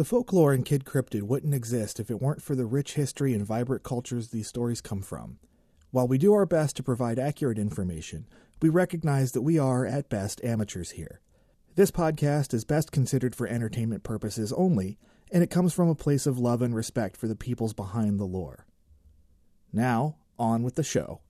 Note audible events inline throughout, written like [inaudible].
The folklore in Kid Cryptid wouldn't exist if it weren't for the rich history and vibrant cultures these stories come from. While we do our best to provide accurate information, we recognize that we are, at best, amateurs here. This podcast is best considered for entertainment purposes only, and it comes from a place of love and respect for the peoples behind the lore. Now, on with the show.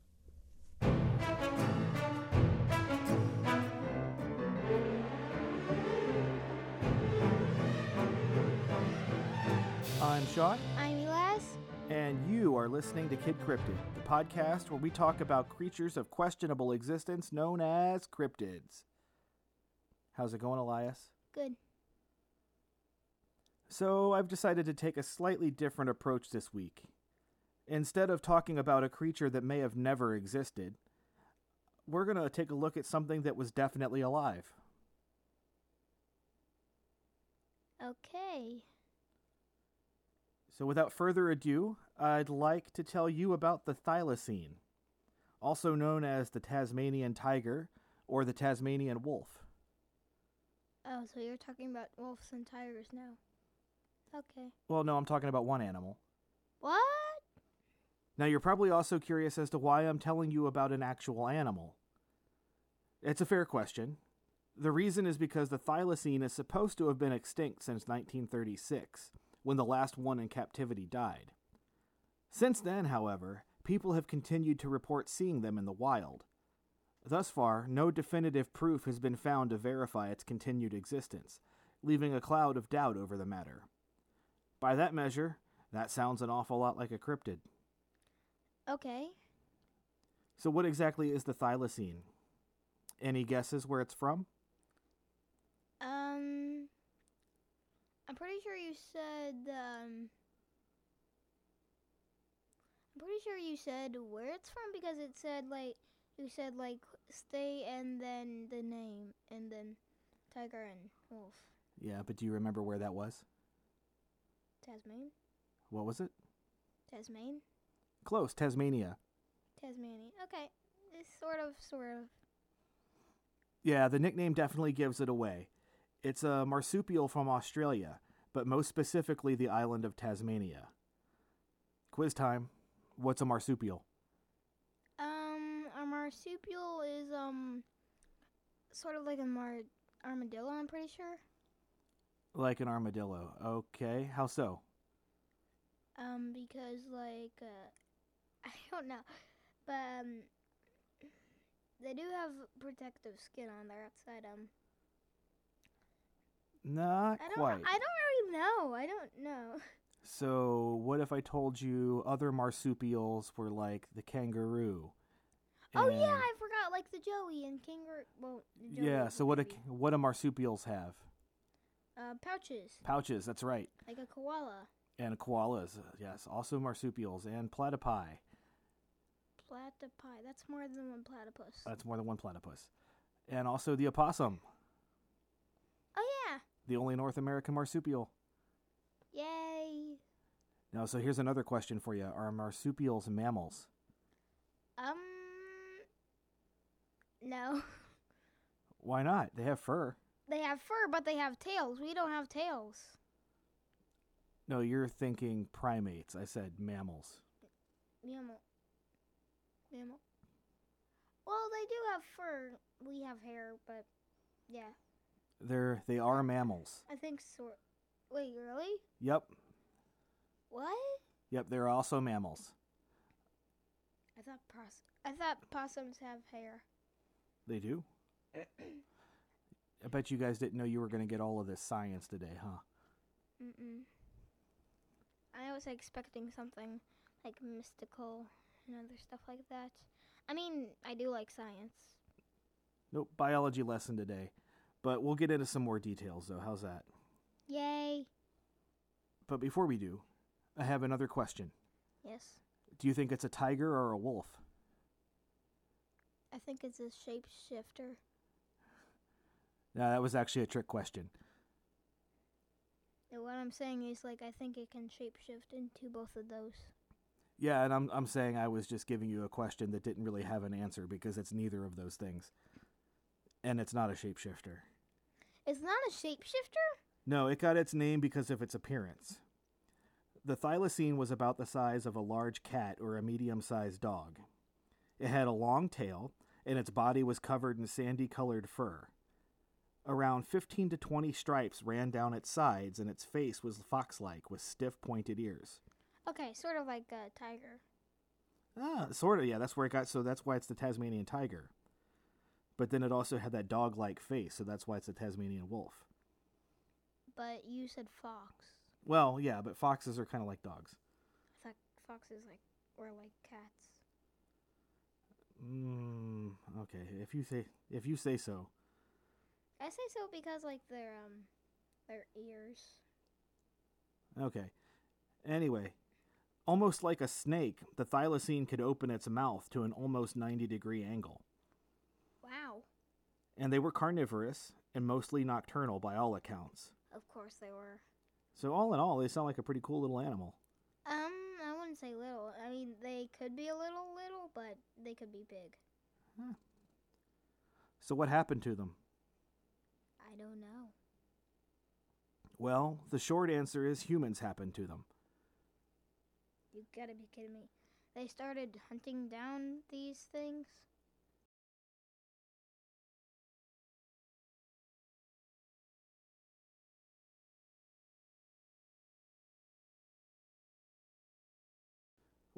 I'm Sean, I'm Elias. and you are listening to Kid Cryptid, the podcast where we talk about creatures of questionable existence known as cryptids. How's it going, Elias? Good. So, I've decided to take a slightly different approach this week. Instead of talking about a creature that may have never existed, we're going to take a look at something that was definitely alive. Okay. So, without further ado, I'd like to tell you about the thylacine, also known as the Tasmanian tiger or the Tasmanian wolf. Oh, so you're talking about wolves and tigers now. Okay. Well, no, I'm talking about one animal. What? Now, you're probably also curious as to why I'm telling you about an actual animal. It's a fair question. The reason is because the thylacine is supposed to have been extinct since 1936, when the last one in captivity died. Since then, however, people have continued to report seeing them in the wild. Thus far, no definitive proof has been found to verify its continued existence, leaving a cloud of doubt over the matter. By that measure, that sounds an awful lot like a cryptid. Okay. So, what exactly is the thylacine? Any guesses where it's from? I'm pretty sure you said, um. I'm pretty sure you said where it's from because it said, like, you said, like, stay and then the name and then tiger and wolf. Yeah, but do you remember where that was? Tasmania. What was it? Tasmania. Close, Tasmania. Tasmania. Okay. It's sort of, sort of. Yeah, the nickname definitely gives it away. It's a marsupial from Australia, but most specifically the island of Tasmania. Quiz time. What's a marsupial? Um, a marsupial is um sort of like a mar- armadillo. I'm pretty sure. Like an armadillo. Okay, how so? Um, because like uh, [laughs] I don't know, but um, they do have protective skin on their outside. Um, Not I don't. quite. I don't really know. I don't know. So, what if I told you other marsupials were like the kangaroo? Oh yeah, I forgot. Like the joey and kangaroo. Well, joey Yeah, so what do, baby. what do marsupials have? Uh, pouches Pouches, that's right. like a koala. And koalas, uh, yes, also marsupials and platypi. Platypi. That's more than one platypus. That's more than one platypus. And also the opossum! The only North American marsupial. Yay! Now, so here's another question for you: Are marsupials mammals? Um. No. Why not? They have fur. They have fur, but they have tails. We don't have tails. No, you're thinking primates. I said mammals. Mammal. Mammal. Well, they do have fur. We have hair, but yeah, They're they are mammals. I think so. Wait, really? Yep, What? yep. They're also mammals. I thought pos- I thought possums have hair. They do. [coughs] I bet you guys didn't know you were going to get all of this science today, huh? Mm-mm. I was expecting something like mystical and other stuff like that. I mean, I do like science. Nope, biology lesson today. But we'll get into some more details, though. How's that? Yay! But before we do, I have another question. Yes, Do you think it's a tiger or a wolf? I think it's a shapeshifter. No, that was actually a trick question. And what I'm saying is, like, I think it can shapeshift into both of those. Yeah, and I'm I'm saying I was just giving you a question that didn't really have an answer because it's neither of those things. And it's not a shapeshifter. It's not a shapeshifter? No, it got its name because of its appearance. The thylacine was about the size of a large cat or a medium sized dog. It had a long tail, and its body was covered in sandy colored fur. Around 15 to 20 stripes ran down its sides, and its face was fox like with stiff pointed ears. Okay, sort of like a tiger. Ah, sort of, yeah, that's where it got, so that's why it's the Tasmanian tiger. But then it also had that dog like face, so that's why it's a Tasmanian wolf. But you said fox. Well, yeah, but foxes are kind of like dogs. I thought foxes like were like cats. Mm, okay, if you say if you say so. I say so because like their um their ears. Okay. Anyway, almost like a snake, the thylacine could open its mouth to an almost 90 degree angle. And they were carnivorous and mostly nocturnal by all accounts. Of course they were. So all in all, they sound like a pretty cool little animal. Um, I wouldn't say little. I mean, they could be a little little, but they could be big. So what happened to them? I don't know. Well, the short answer is humans happened to them. You gotta be kidding me. They started hunting down these things.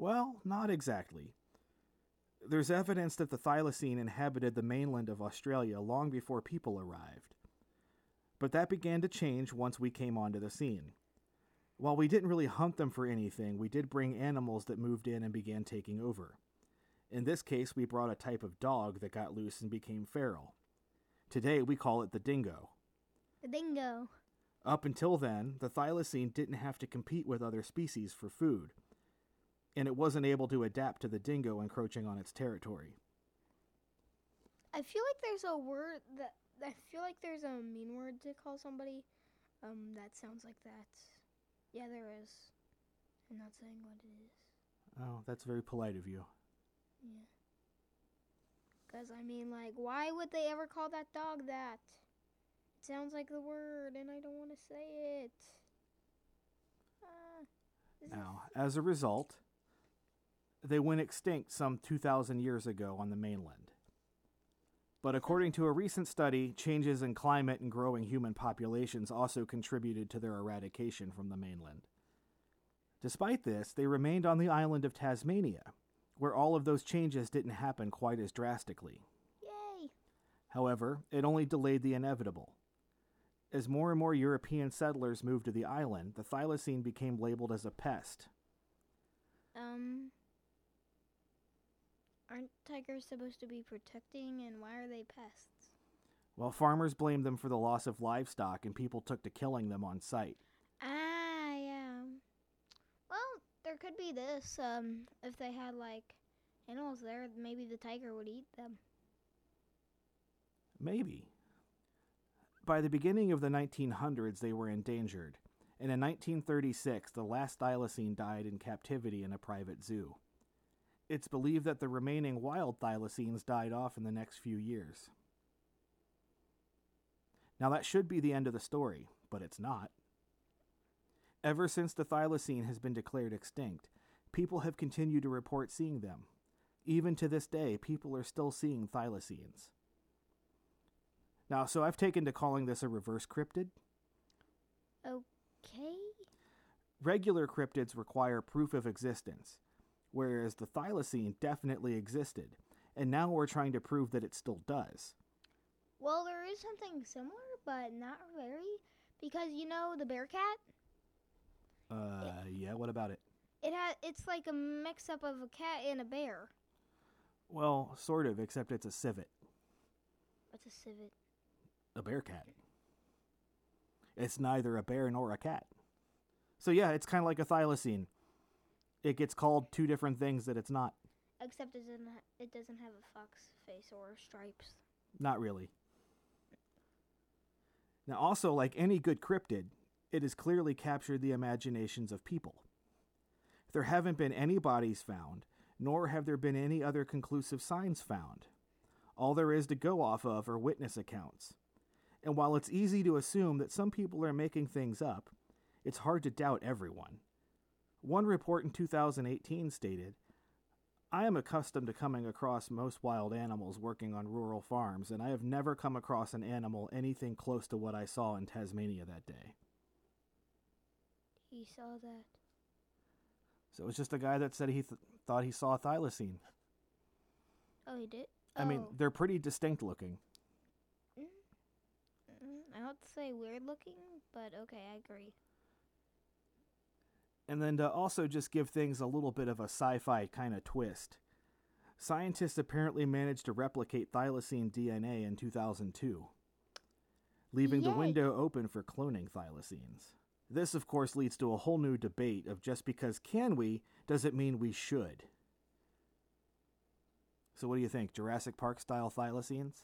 Well, not exactly. There's evidence that the thylacine inhabited the mainland of Australia long before people arrived. But that began to change once we came onto the scene. While we didn't really hunt them for anything, we did bring animals that moved in and began taking over. In this case, we brought a type of dog that got loose and became feral. Today, we call it the dingo. The dingo. Up until then, the thylacine didn't have to compete with other species for food, and it wasn't able to adapt to the dingo encroaching on its territory. I feel like there's a word that I feel like there's a mean word to call somebody. Um, that sounds like that. Yeah, there is. I'm not saying what it is. Oh, that's very polite of you. Yeah. Cause I mean, like, why would they ever call that dog that? It sounds like the word, and I don't want to say it. Uh, Now, as a result, they went extinct some 2,000 years ago on the mainland. But according to a recent study, changes in climate and growing human populations also contributed to their eradication from the mainland. Despite this, they remained on the island of Tasmania, where all of those changes didn't happen quite as drastically. Yay! However, it only delayed the inevitable. As more and more European settlers moved to the island, the thylacine became labeled as a pest, Um, aren't tigers supposed to be protecting, and why are they pests? Well, farmers blamed them for the loss of livestock and people took to killing them on sight. Ah, yeah. Well, there could be this. Um, if they had like animals there, maybe the tiger would eat them. Maybe. By the beginning of the 1900s, they were endangered, and in 1936, the last thylacine died in captivity in a private zoo. It's believed that the remaining wild thylacines died off in the next few years. Now, that should be the end of the story, but it's not. Ever since the thylacine has been declared extinct, people have continued to report seeing them. Even to this day, people are still seeing thylacines. Now, so I've taken to calling this a reverse cryptid. Okay. Regular cryptids require proof of existence, whereas the thylacine definitely existed, and now we're trying to prove that it still does. Well, there is something similar, but not very, because you know the bear cat. Uh, yeah, what about it? It ha- It's like a mix up of a cat and a bear. Well, sort of, except it's a civet, What's a civet? a bear cat. It's neither a bear nor a cat. So, yeah, it's kind of like a thylacine. It gets called two different things that it's not. Except it doesn't. It doesn't have a fox face or stripes. Not really. Now, also, like any good cryptid, it has clearly captured the imaginations of people. There haven't been any bodies found, nor have there been any other conclusive signs found. All there is to go off of are witness accounts. And while it's easy to assume that some people are making things up, it's hard to doubt everyone. One report in 2018 stated I am accustomed to coming across most wild animals working on rural farms, and I have never come across an animal anything close to what I saw in Tasmania that day. He saw that. So it was just a guy that said he th- thought he saw a thylacine. Oh, he did. I mean, Oh. they're pretty distinct looking. Mm, I would say weird looking, but okay, I agree. And then to also just give things a little bit of a sci fi kind of twist, scientists apparently managed to replicate thylacine DNA in 2002, leaving the window open for cloning thylacines. This, of course, leads to a whole new debate of just because can we, does it mean we should? So, what do you think? Jurassic Park style thylacines?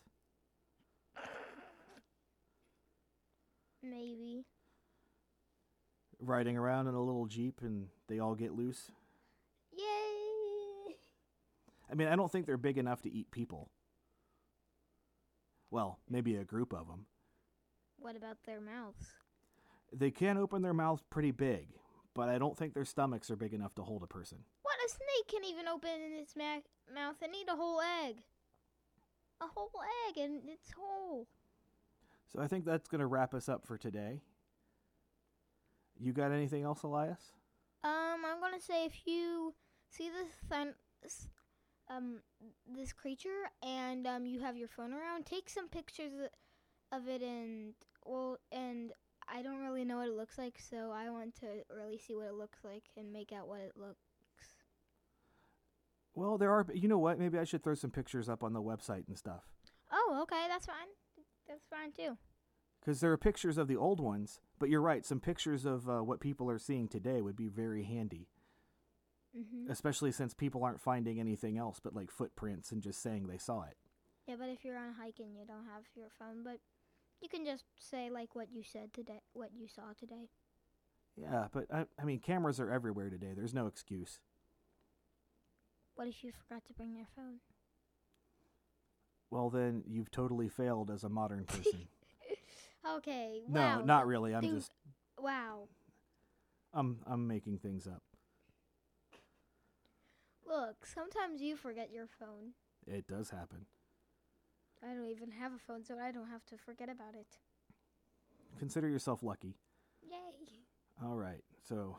Maybe. Riding around in a little Jeep and they all get loose? Yay! I mean, I don't think they're big enough to eat people. Well, maybe a group of them. What about their mouths? They can open their mouths pretty big, but I don't think their stomachs are big enough to hold a person. What a snake can even open in its ma- mouth and eat a whole egg. A whole egg and it's whole. So I think that's going to wrap us up for today. You got anything else, Elias? Um, I'm gonna say if you see this s- um this creature and um you have your phone around, take some pictures of it and well and I don't really know what it looks like, so I want to really see what it looks like and make out what it looks. Well, there are. You know what? Maybe I should throw some pictures up on the website and stuff. Oh, okay, that's fine. That's fine too. Because there are pictures of the old ones, but you're right. Some pictures of uh, what people are seeing today would be very handy, Mhm. especially since people aren't finding anything else but like footprints and just saying they saw it. Yeah, but if you're on a hike and you don't have your phone, but you can just say like what you said today, what you saw today. Yeah, but I, I mean, cameras are everywhere today. There's no excuse. What if you forgot to bring your phone? Well, then you've totally failed as a modern [laughs] person. Okay. Wow. no, not really. I'm Dude. just Wow. I'm I'm making things up. Look, sometimes you forget your phone. It does happen. I don't even have a phone, so I don't have to forget about it. Consider yourself lucky. Yay. All right. So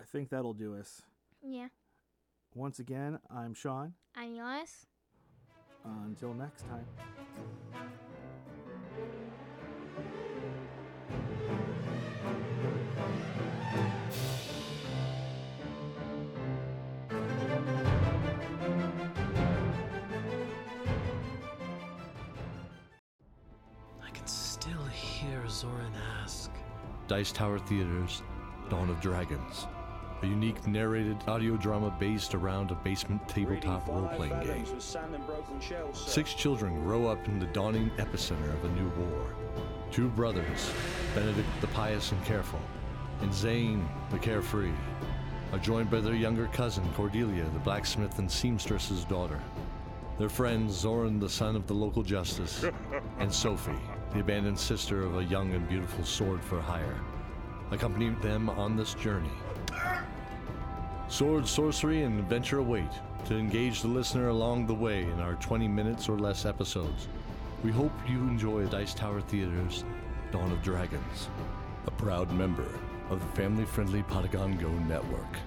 I think that'll do us. Yeah. Once again, I'm Sean. I'm Elias. Until next time. Dice Tower Theater's Dawn of Dragons, a unique narrated audio drama based around a basement tabletop role playing game. Six children grow up in the dawning epicenter of a new war. Two brothers, Benedict the pious and careful, and Zane the carefree, are joined by their younger cousin Cordelia, the blacksmith and seamstress's daughter. Their friends Zoran, the son of the local justice, [laughs] and Sophie, the abandoned sister of a young and beautiful sword for hire, accompany them on this journey. Sword, sorcery, and adventure await to engage the listener along the way in our 20 minutes or less episodes. We hope you enjoy Dice Tower Theater's Dawn of Dragons, a proud member of the family friendly Patagon Go network.